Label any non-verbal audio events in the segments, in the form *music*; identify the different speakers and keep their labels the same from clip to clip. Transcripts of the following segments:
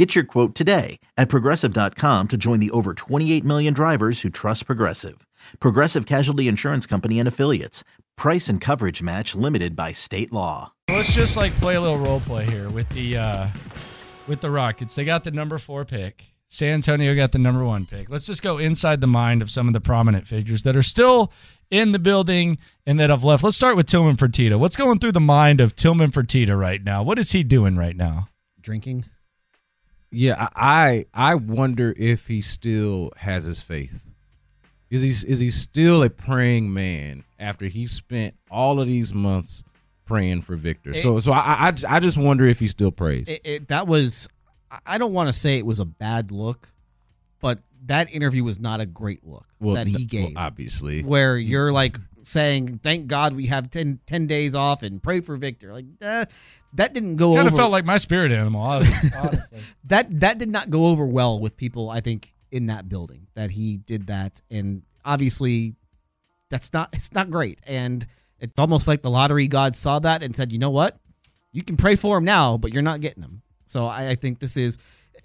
Speaker 1: Get your quote today at progressive.com to join the over 28 million drivers who trust Progressive. Progressive Casualty Insurance Company and Affiliates. Price and coverage match limited by state law.
Speaker 2: Let's just like play a little role play here with the uh with the Rockets. They got the number 4 pick. San Antonio got the number 1 pick. Let's just go inside the mind of some of the prominent figures that are still in the building and that have left. Let's start with Tillman Fertitta. What's going through the mind of Tillman Fertitta right now? What is he doing right now?
Speaker 3: Drinking.
Speaker 4: Yeah, I I wonder if he still has his faith. Is he is he still a praying man after he spent all of these months praying for Victor? so so I, I I just wonder if he still prays.
Speaker 3: It, it, that was. I don't want to say it was a bad look, but that interview was not a great look that he gave.
Speaker 4: well, obviously,
Speaker 3: where you're like saying, "Thank God we have 10, 10 days off and pray for Victor." Like that, that didn't go
Speaker 2: Kind of felt like my spirit animal, *laughs* honestly.
Speaker 3: that that did not go over well with people. I think in that building that he did that, and obviously, that's not it's not great. And it's almost like the lottery god saw that and said, "You know what? You can pray for him now, but you're not getting him." So I, I think this is,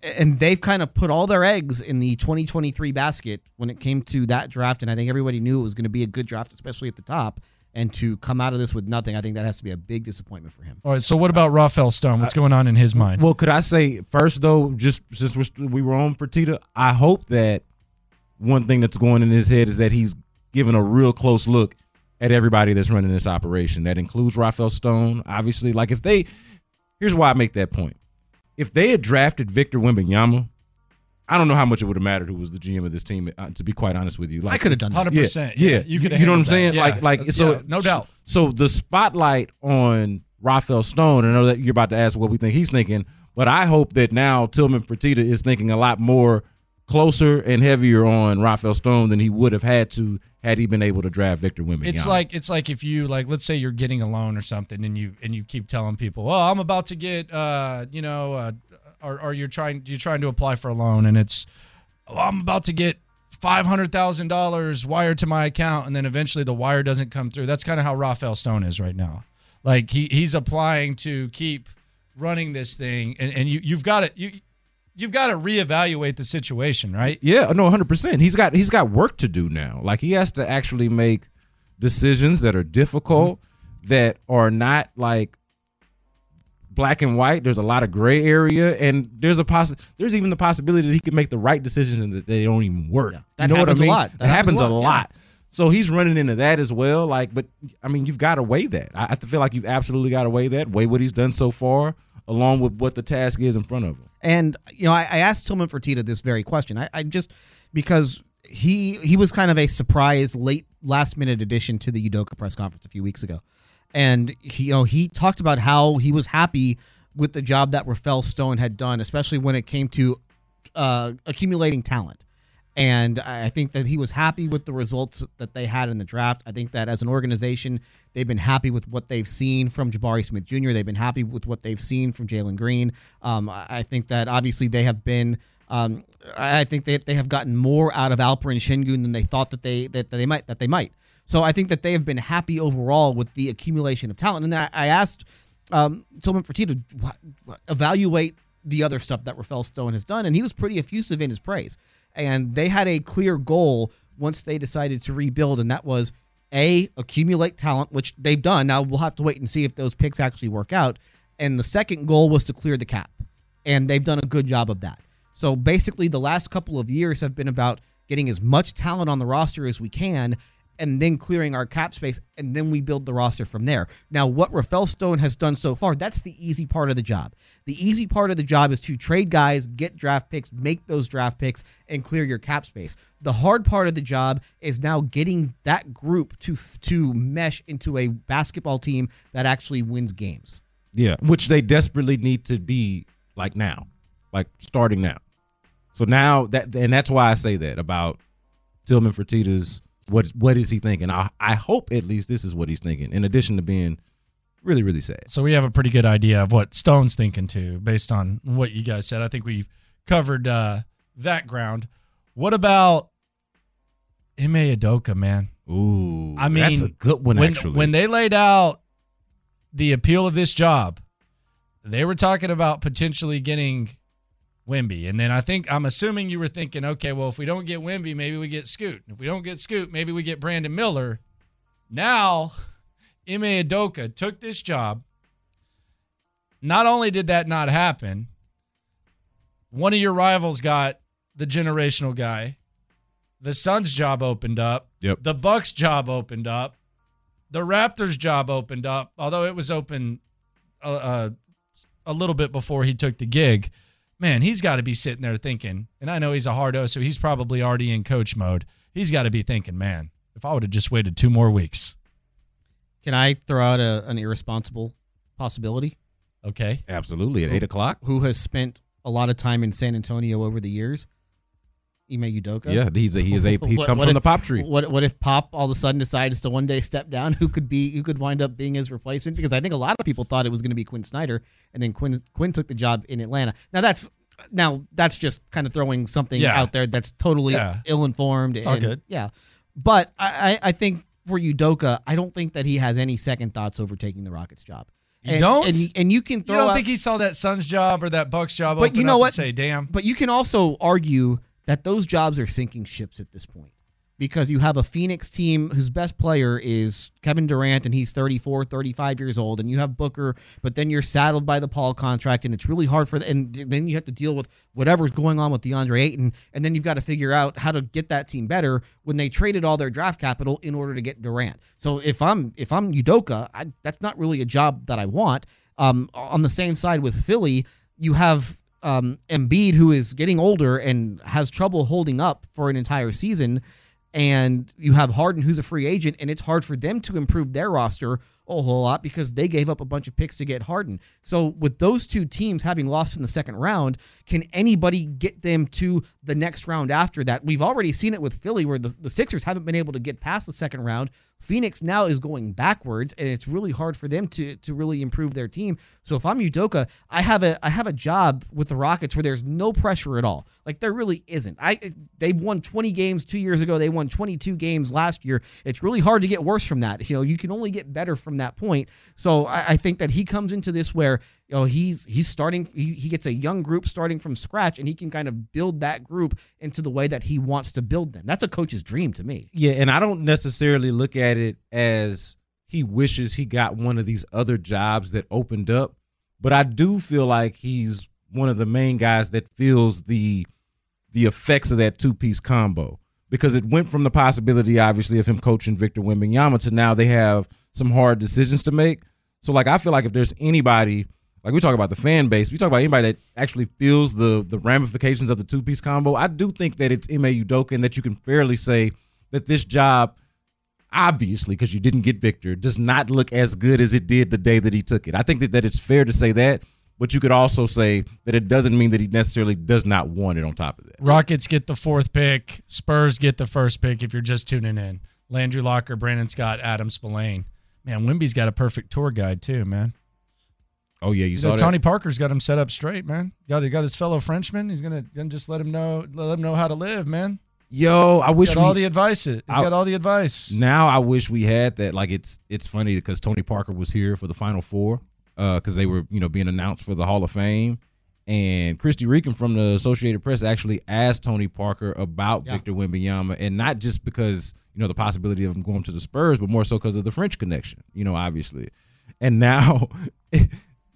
Speaker 3: and they've kind of put all their eggs in the 2023 basket when it came to that draft, and I think everybody knew it was going to be a good draft, especially at the top. And to come out of this with nothing, I think that has to be a big disappointment for him.
Speaker 2: All right, so what about Rafael Stone? What's going on in his mind?
Speaker 4: Well, could I say first though, just since we're, were on for Fertitta, I hope that one thing that's going in his head is that he's given a real close look at everybody that's running this operation. That includes Rafael Stone, obviously. Like if they, here's why I make that point. If they had drafted Victor Wembanyama, I don't know how much it would have mattered who was the GM of this team. uh, To be quite honest with you, like
Speaker 3: I could have done that.
Speaker 2: 100%.
Speaker 4: Yeah, yeah.
Speaker 2: You
Speaker 4: you,
Speaker 2: could
Speaker 4: you know what I'm
Speaker 2: handled
Speaker 4: saying?
Speaker 2: that.
Speaker 4: Like,
Speaker 2: Yeah.
Speaker 4: like so.
Speaker 2: Yeah, no doubt.
Speaker 4: So the spotlight on Rafael Stone. I know that you're about to ask what we think he's thinking, but I hope that now Tillman Fertitta is thinking a lot more closer and heavier on Rafael Stone than he would have had to had he been able to draft Victor Wembanyama.
Speaker 2: It's like it's like if you like let's say you're getting a loan or something and you and you keep telling people, "Well, I'm about to get uh, you know, uh, or, you're trying you're trying to apply for a loan and it's oh, I'm about to get $500,000 wired to my account and then eventually the wire doesn't come through. That's kind of how Rafael Stone is right now. Like he he's applying to keep running this thing and and you you've got to you you've got to reevaluate the situation, right?
Speaker 4: Yeah, no, hundred percent. He's got he's got work to do now. Like he has to actually make decisions that are difficult, mm-hmm. that are not like black and white. There's a lot of gray area, and there's a poss- There's even the possibility that he could make the right decisions and that they don't even work.
Speaker 3: That
Speaker 4: you know
Speaker 3: happens a
Speaker 4: I mean?
Speaker 3: lot.
Speaker 4: That,
Speaker 3: That
Speaker 4: happens,
Speaker 3: happens
Speaker 4: a
Speaker 3: a
Speaker 4: lot.
Speaker 3: lot, yeah.
Speaker 4: So he's running into that as well. Like, but I mean, you've got to weigh that. I, I feel like you've absolutely got to weigh that. Weigh what he's done so far, along with what the task is in front of him.
Speaker 3: And you know, I, I asked Tillman Fertitta this very question. I, I just because he he was kind of a surprise late last minute addition to the Udoka press conference a few weeks ago, and he you know he talked about how he was happy with the job that Rafael Stone had done, especially when it came to uh, accumulating talent. And I think that he was happy with the results that they had in the draft. I think that as an organization, they've been happy with what they've seen from Jabari Smith Jr. They've been happy with what they've seen from Jalen Green. Um, I think that obviously they have been. Um, I think that they have gotten more out of Alperen Sengun than they thought that they that they might that they might. So I think that they have been happy overall with the accumulation of talent. And then I, I asked um, Tillman Fertitta wh- evaluate the other stuff that Rafael Stone has done, and he was pretty effusive in his praise. And they had a clear goal once they decided to rebuild, and that was a accumulate talent, which they've done. Now we'll have to wait and see if those picks actually work out. And the second goal was to clear the cap, and they've done a good job of that. So basically, the last couple of years have been about getting as much talent on the roster as we can and then clearing our cap space, and then we build the roster from there. Now, what Rafael Stone has done so far, that's the easy part of the job. The easy part of the job is to trade guys, get draft picks, make those draft picks, and clear your cap space. The hard part of the job is now getting that group to to mesh into a basketball team that actually wins games.
Speaker 4: Yeah, which they desperately need to be like now, like starting now. So now that and that's why I say that about Tillman Fertitta's what what is he thinking? I I hope at least this is what he's thinking. In addition to being really really sad.
Speaker 2: So we have a pretty good idea of what Stone's thinking too, based on what you guys said. I think we've covered uh, that ground. What about Ime Udoka, man?
Speaker 4: Ooh,
Speaker 2: I mean,
Speaker 4: that's a good one
Speaker 2: when,
Speaker 4: actually.
Speaker 2: When they laid out the appeal of this job, they were talking about potentially getting Wemby. And then I think, I'm assuming you were thinking, okay, well, if we don't get Wemby, maybe we get Scoot. If we don't get Scoot, maybe we get Brandon Miller. Now, *laughs* Ime Udoka took this job. Not only did that not happen, one of your rivals got the generational guy. The Suns job opened up.
Speaker 4: Yep.
Speaker 2: The Bucks job opened up. The Raptors job opened up, although it was open uh, uh, a little bit before he took the gig. Man, he's got to be sitting there thinking, and I know he's a hard O, so he's probably already in coach mode. He's got to be thinking, man, if I would have just waited two more weeks.
Speaker 3: Can I throw out a, an irresponsible possibility?
Speaker 2: Okay.
Speaker 4: Absolutely at eight o'clock.
Speaker 3: Who has spent a lot of time in San Antonio over the years? Ime Udoka.
Speaker 4: Yeah, he's a, he is a he
Speaker 3: What-
Speaker 4: comes
Speaker 3: what
Speaker 4: from
Speaker 3: if-
Speaker 4: the pop tree.
Speaker 3: What what if Pop all of a sudden decides to one day step down? *laughs* Who could be who could wind up being his replacement? Because I think a lot of people thought it was going to be Quin Snyder, and then Quin Quin took the job in Atlanta. Now that's now that's just kind of throwing something
Speaker 2: Yeah.
Speaker 3: out there that's totally
Speaker 2: Yeah.
Speaker 3: ill informed.
Speaker 2: It's all good.
Speaker 3: Yeah, but I I think for Udoka, I don't think that he has any second thoughts over taking the Rockets job.
Speaker 2: You
Speaker 3: And-
Speaker 2: don't?
Speaker 3: and, and you can
Speaker 2: You
Speaker 3: throw
Speaker 2: don't
Speaker 3: out,
Speaker 2: think he saw that Suns job or that Bucks job
Speaker 3: But you know what?
Speaker 2: say, damn.
Speaker 3: But you can also argue that those jobs are sinking ships at this point because you have a Phoenix team whose best player is Kevin Durant and he's 34, 35 years old and you have Booker, but then you're saddled by the Paul contract and it's really hard for the, and then you have to deal with whatever's going on with DeAndre Ayton and then you've got to figure out how to get that team better when they traded all their draft capital in order to get Durant. So if I'm if I'm Udoka, I, that's not really a job that I want. Um, on the same side with Philly, you have um, Embiid, who is getting older and has trouble holding up for an entire season, and you have Harden, who's a free agent, and it's hard for them to improve their roster a whole lot because they gave up a bunch of picks to get Harden. So with those two teams having lost in the second round, can anybody get them to the next round after that? We've already seen it with Philly where the, the Sixers haven't been able to get past the second round. Phoenix now is going backwards and it's really hard for them to to really improve their team. So if I'm Udoka, I have a I have a job with the Rockets where there's no pressure at all. Like there really isn't. I they won 20 games 2 years ago. They won 22 games last year. It's really hard to get worse from that. You know, you can only get better from that point. So I, I think that he comes into this where you know he's he's starting he, he gets a young group starting from scratch and he can kind of build that group into the way that he wants to build them. That's a coach's dream to me.
Speaker 4: Yeah, and I don't necessarily look at it as he wishes he got one of these other jobs that opened up, but I do feel like he's one of the main guys that feels the the effects of that two piece combo because it went from the possibility, obviously, of him coaching Victor Wembanyama to now they have some hard decisions to make. So, like, I feel like if there's anybody, like we talk about the fan base, we talk about anybody that actually feels the the ramifications of the two piece combo. I do think that it's Ime Udoka and that you can fairly say that this job, obviously, because you didn't get Victor, does not look as good as it did the day that he took it. I think that, that it's fair to say that, but you could also say that it doesn't mean that he necessarily does not want it on top of that.
Speaker 2: Rockets get the fourth pick. Spurs get the first pick if you're just tuning in. Landry Locker, Brandon Scott, Adam Spolane. Man, Wemby's got a perfect tour guide too, man.
Speaker 4: Oh yeah, you
Speaker 2: He's
Speaker 4: saw that.
Speaker 2: Tony Parker's got him set up straight, man. Got he got his fellow Frenchman. He's gonna, gonna just let him know let him know how to live, man.
Speaker 4: Yo, I
Speaker 2: He's
Speaker 4: wish
Speaker 2: got all the advice. He's
Speaker 4: I-
Speaker 2: got all the advice.
Speaker 4: now I wish we had that. Like it's it's funny because Tony Parker was here for the Final Four Uh, because they were you know being announced for the Hall of Fame, and Kristie Rieken from the Associated Press actually asked Tony Parker about
Speaker 3: Yeah.
Speaker 4: Victor Wembanyama, and not just because you know the possibility of him going to the Spurs, but more so because of the French connection. You know, obviously, and now *laughs*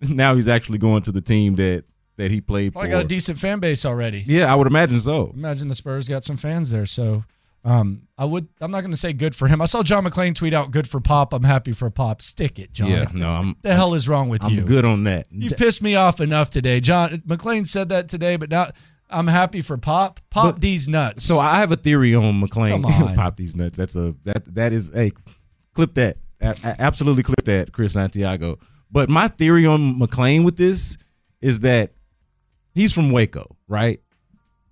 Speaker 4: now he's actually going to the team that that he played
Speaker 2: Probably
Speaker 4: for.
Speaker 2: got a decent fan base already.
Speaker 4: yeah, I would imagine so.
Speaker 2: Imagine the Spurs got some fans there. So um, I would. I'm not going to say good for him. I saw John McClain tweet out, "Good for Pop. I'm happy for Pop. Stick it, John.
Speaker 4: Yeah, no, I'm
Speaker 2: The hell is wrong with you.
Speaker 4: I'm
Speaker 2: you?
Speaker 4: good on that.
Speaker 2: You've pissed me off enough today, John. McClain said that today, but now I'm happy for Pop. Pop
Speaker 4: But-
Speaker 2: these nuts.
Speaker 4: So I have a theory on McClain.
Speaker 2: Come on. *laughs*
Speaker 4: Pop these nuts. That's a that that is a clip that A- a- absolutely clip that Chris Santiago. But my theory on McClain with this is that he's from Waco, right?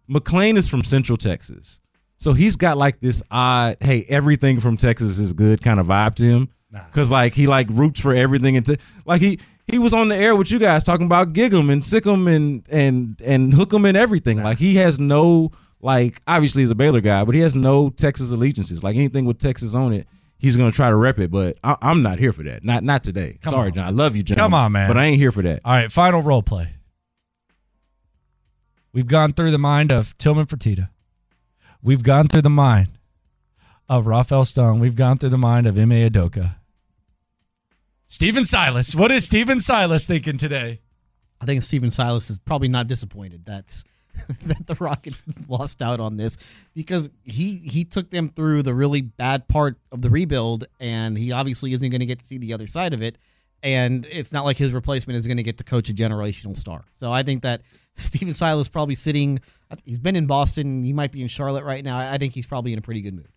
Speaker 4: McClain is from Central Texas. So he's got like this odd, hey, everything from Texas is good kind of vibe to him. Cause like he like roots for everything and te- like he he was on the air with you guys talking about gig 'em and sick 'em and and and hook 'em and everything. Like he has no like obviously he's a Baylor guy, but he has no Texas allegiances. Like anything with Texas on it, he's gonna try to rep it. But I, I'm not here for that. Not not today.
Speaker 2: Come
Speaker 4: Sorry,
Speaker 2: on.
Speaker 4: John. I love you, John.
Speaker 2: Come on, man.
Speaker 4: But I ain't here for that.
Speaker 2: All right, final role play. We've gone through the mind of Tillman Fertitta. We've gone through the mind of Rafael Stone. We've gone through the mind of Ime Udoka. Stephen Silas. What is Stephen Silas thinking today?
Speaker 3: I think Stephen Silas is probably not disappointed that's *laughs* that the Rockets *laughs* lost out on this because he he took them through the really bad part of the rebuild and he obviously isn't going to get to see the other side of it and it's not like his replacement is going to get to coach a generational star. So I think that *laughs* Stephen Silas probably sitting he's been in Boston, he might be in Charlotte right now. I think he's probably in a pretty good mood.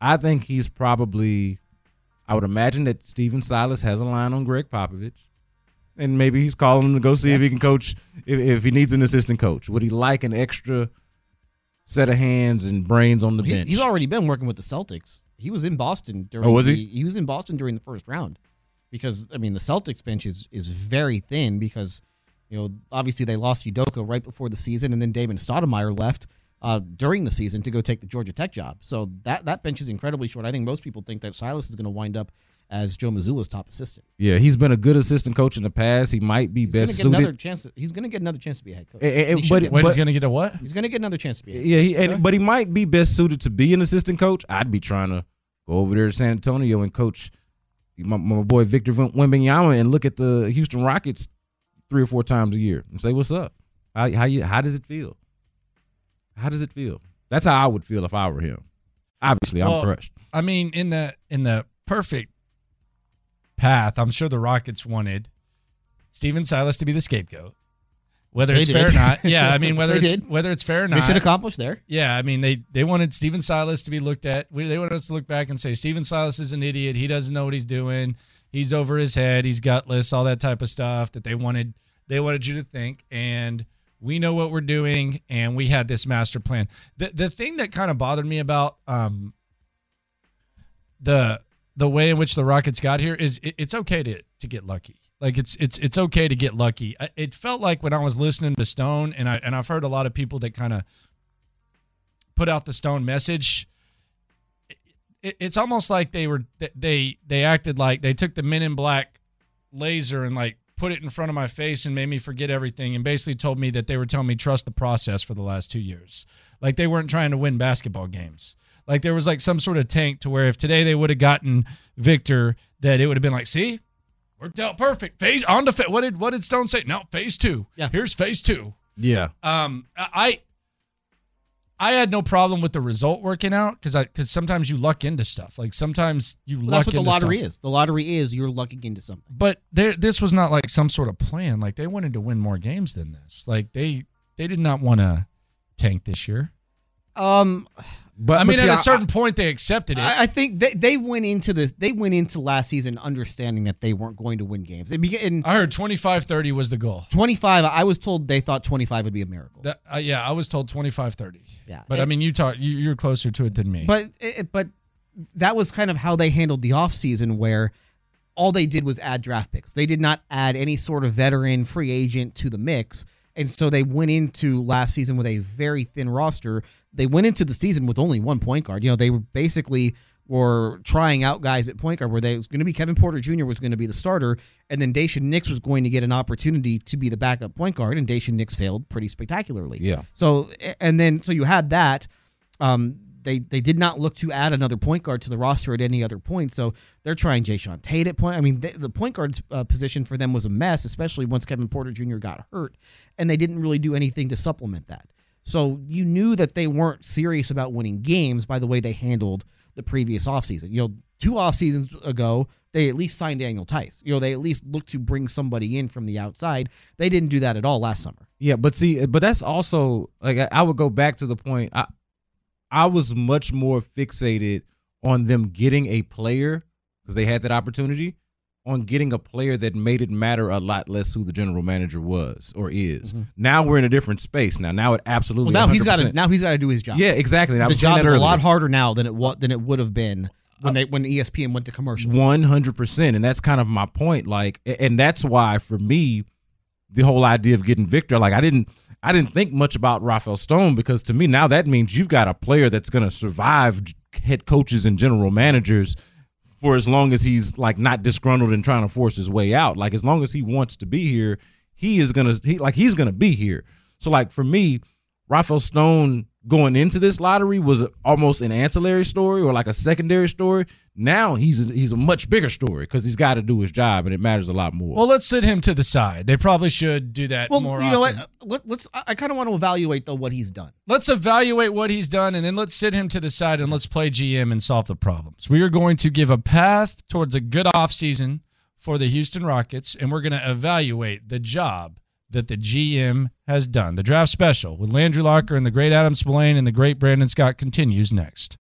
Speaker 4: I think he's probably. I would imagine that Stephen Silas has a line on Gregg Popovich, and maybe he's calling him to go see if he can coach. If, if he needs an assistant coach, would he like an extra set of hands and brains on the
Speaker 3: He-
Speaker 4: bench?
Speaker 3: he's already been working with the Celtics. He was in Boston during.
Speaker 4: Oh, was he?
Speaker 3: the- He was in Boston during the first round, because I mean the Celtics bench is is very thin because you know obviously they lost Udoka right before the season, and then Damon Stoudemire left uh, during the season to go take the Georgia Tech job. So that that bench is incredibly short. I think most people think that Silas is going to wind up as Joe Mazzulla's top assistant.
Speaker 4: yeah, he's been a good assistant coach in the past. He might be
Speaker 3: He's going
Speaker 4: best
Speaker 3: to get another
Speaker 4: suited.
Speaker 3: chance. He's going to get another chance to be a head coach.
Speaker 4: Eh, eh, eh,
Speaker 3: He should
Speaker 4: but-
Speaker 2: he's going to get a what?
Speaker 3: he's going to get another chance to be. A head
Speaker 4: Yeah, he, and, but he might be best suited to be an assistant coach. I'd be trying to go over there to San Antonio and coach my, my boy Victor Wem- Wembanyama and look at the Houston Rockets three or four times a year and say, "What's up? How how you how does it feel? How does it feel?" That's how I would feel if I were him. Obviously, I'm
Speaker 2: Well,
Speaker 4: crushed.
Speaker 2: I mean, in the in the perfect path, I'm sure the Rockets wanted Stephen Silas to be the scapegoat. Whether
Speaker 3: They
Speaker 2: it's fair or not, yeah. I mean, *laughs* whether it's
Speaker 3: did.
Speaker 2: whether it's fair or not,
Speaker 3: Mission accomplished there.
Speaker 2: Yeah, I mean they they wanted Stephen Silas to be looked at. They wanted us to look back and say Stephen Silas is an idiot. He doesn't know what he's doing. He's over his head. He's gutless. All that type of stuff that they wanted they wanted you to think. And we know what we're doing, and we had this master plan. The the thing that kind of bothered me about um the the way in which the Rockets got here is it, it's okay to to get lucky. Like it's it's it's okay to get lucky. It felt like when I was listening to Stone, and I and I've heard a lot of people that kind of put out the Stone message. It, it's almost like they were they they acted like they took the Men in Black laser and like put it in front of my face and made me forget everything and basically told me that they were telling me trust the process for the last two years. Like they weren't trying to win basketball games. Like there was like some sort of tank to where if today they would have gotten Victor, that it would have been like, see, worked out perfect. Phase on to fa- what did what did Stone say? No, phase two.
Speaker 3: Yeah.
Speaker 2: here's phase two.
Speaker 4: Yeah,
Speaker 2: Um, I I had no problem with the result working out because I because sometimes you luck into stuff. Like sometimes you
Speaker 3: Well,
Speaker 2: luck
Speaker 3: that's what the lottery
Speaker 2: stuff.
Speaker 3: is. The lottery is you're lucking into something.
Speaker 2: But there, this was not like some sort of plan. Like they wanted to win more games than this. Like they they did not want to tank this year.
Speaker 3: Um,
Speaker 4: but
Speaker 2: I mean,
Speaker 4: but
Speaker 2: at
Speaker 4: see,
Speaker 2: a certain point, they accepted it.
Speaker 3: I, I think they, they went into this. They went into last season understanding that they weren't going to win games. It began in
Speaker 2: I heard 25-30 was the goal.
Speaker 3: 25. I was told they thought 25 would be a miracle.
Speaker 2: That, uh, yeah, I was told 25-30.
Speaker 3: yeah,
Speaker 2: But I mean, you talk, you, you're closer to it than me.
Speaker 3: but it, but that was kind of how they handled the offseason where all they did was add draft picks. They did not add any sort of veteran free agent to the mix. And so they went into last season with a very thin roster. They went into the season with only one point guard. You know, they were basically were trying out guys at point guard where they it was going to be Kevin Porter Jr. was going to be the starter, and then Daishen Nix was going to get an opportunity to be the backup point guard, and Daishen Nix failed pretty spectacularly.
Speaker 4: Yeah.
Speaker 3: So and then so you had that. Um, they they did not look to add another point guard to the roster at any other point. So they're trying Jae'Sean Tate at point. I mean, they, the point guard uh, position for them was a mess, especially once Kevin Porter Jr. got hurt, and they didn't really do anything to supplement that. So you knew that they weren't serious about winning games by the way they handled the previous offseason. You know, two off seasons ago, they at least signed Daniel Theis. You know, they at least looked to bring somebody in from the outside. They didn't do that at all last summer.
Speaker 4: Yeah, but see, but that's also like I- would go back to the point. I I was much more fixated on them getting a player because they had that opportunity on getting a player that made it matter a lot less who the general manager was or is. Mm-hmm. Now we're in a different space. Now, now it absolutely.
Speaker 3: Well, now he's got to now he's got to do his job.
Speaker 4: Yeah, exactly.
Speaker 3: The job is a lot harder now than it was uh, than it would have been when uh, they when ESPN went to commercial.
Speaker 4: One hundred percent, and that's kind of my point. Like, and that's why for me, the whole idea of getting Victor, like, I didn't, I didn't think much about Rafael Stone because to me now that means you've got a player that's going to survive head coaches and general managers for as long as he's like not disgruntled and trying to force his way out. Like, as long as he wants to be here, he is gonna, he like he's gonna be here. So, like for me, Rafael Stone going into this lottery was almost an ancillary story or like a secondary story. Now he's a, he's a much bigger story because he's got to do his job and it matters a lot more.
Speaker 2: Well, let's sit him to the side. They probably should do that
Speaker 3: Well,
Speaker 2: more
Speaker 3: you know
Speaker 2: often.
Speaker 3: what? Let, let's. I, I kind of want to evaluate though what he's done.
Speaker 2: Let's evaluate what he's done and then let's sit him to the side and let's play GM and solve the problems. We are going to give a path towards a good offseason for the Houston Rockets and we're going to evaluate the job that the GM has done. The draft special with Landry Locker and the great Adam Spolane and the great Brandon Scott continues next.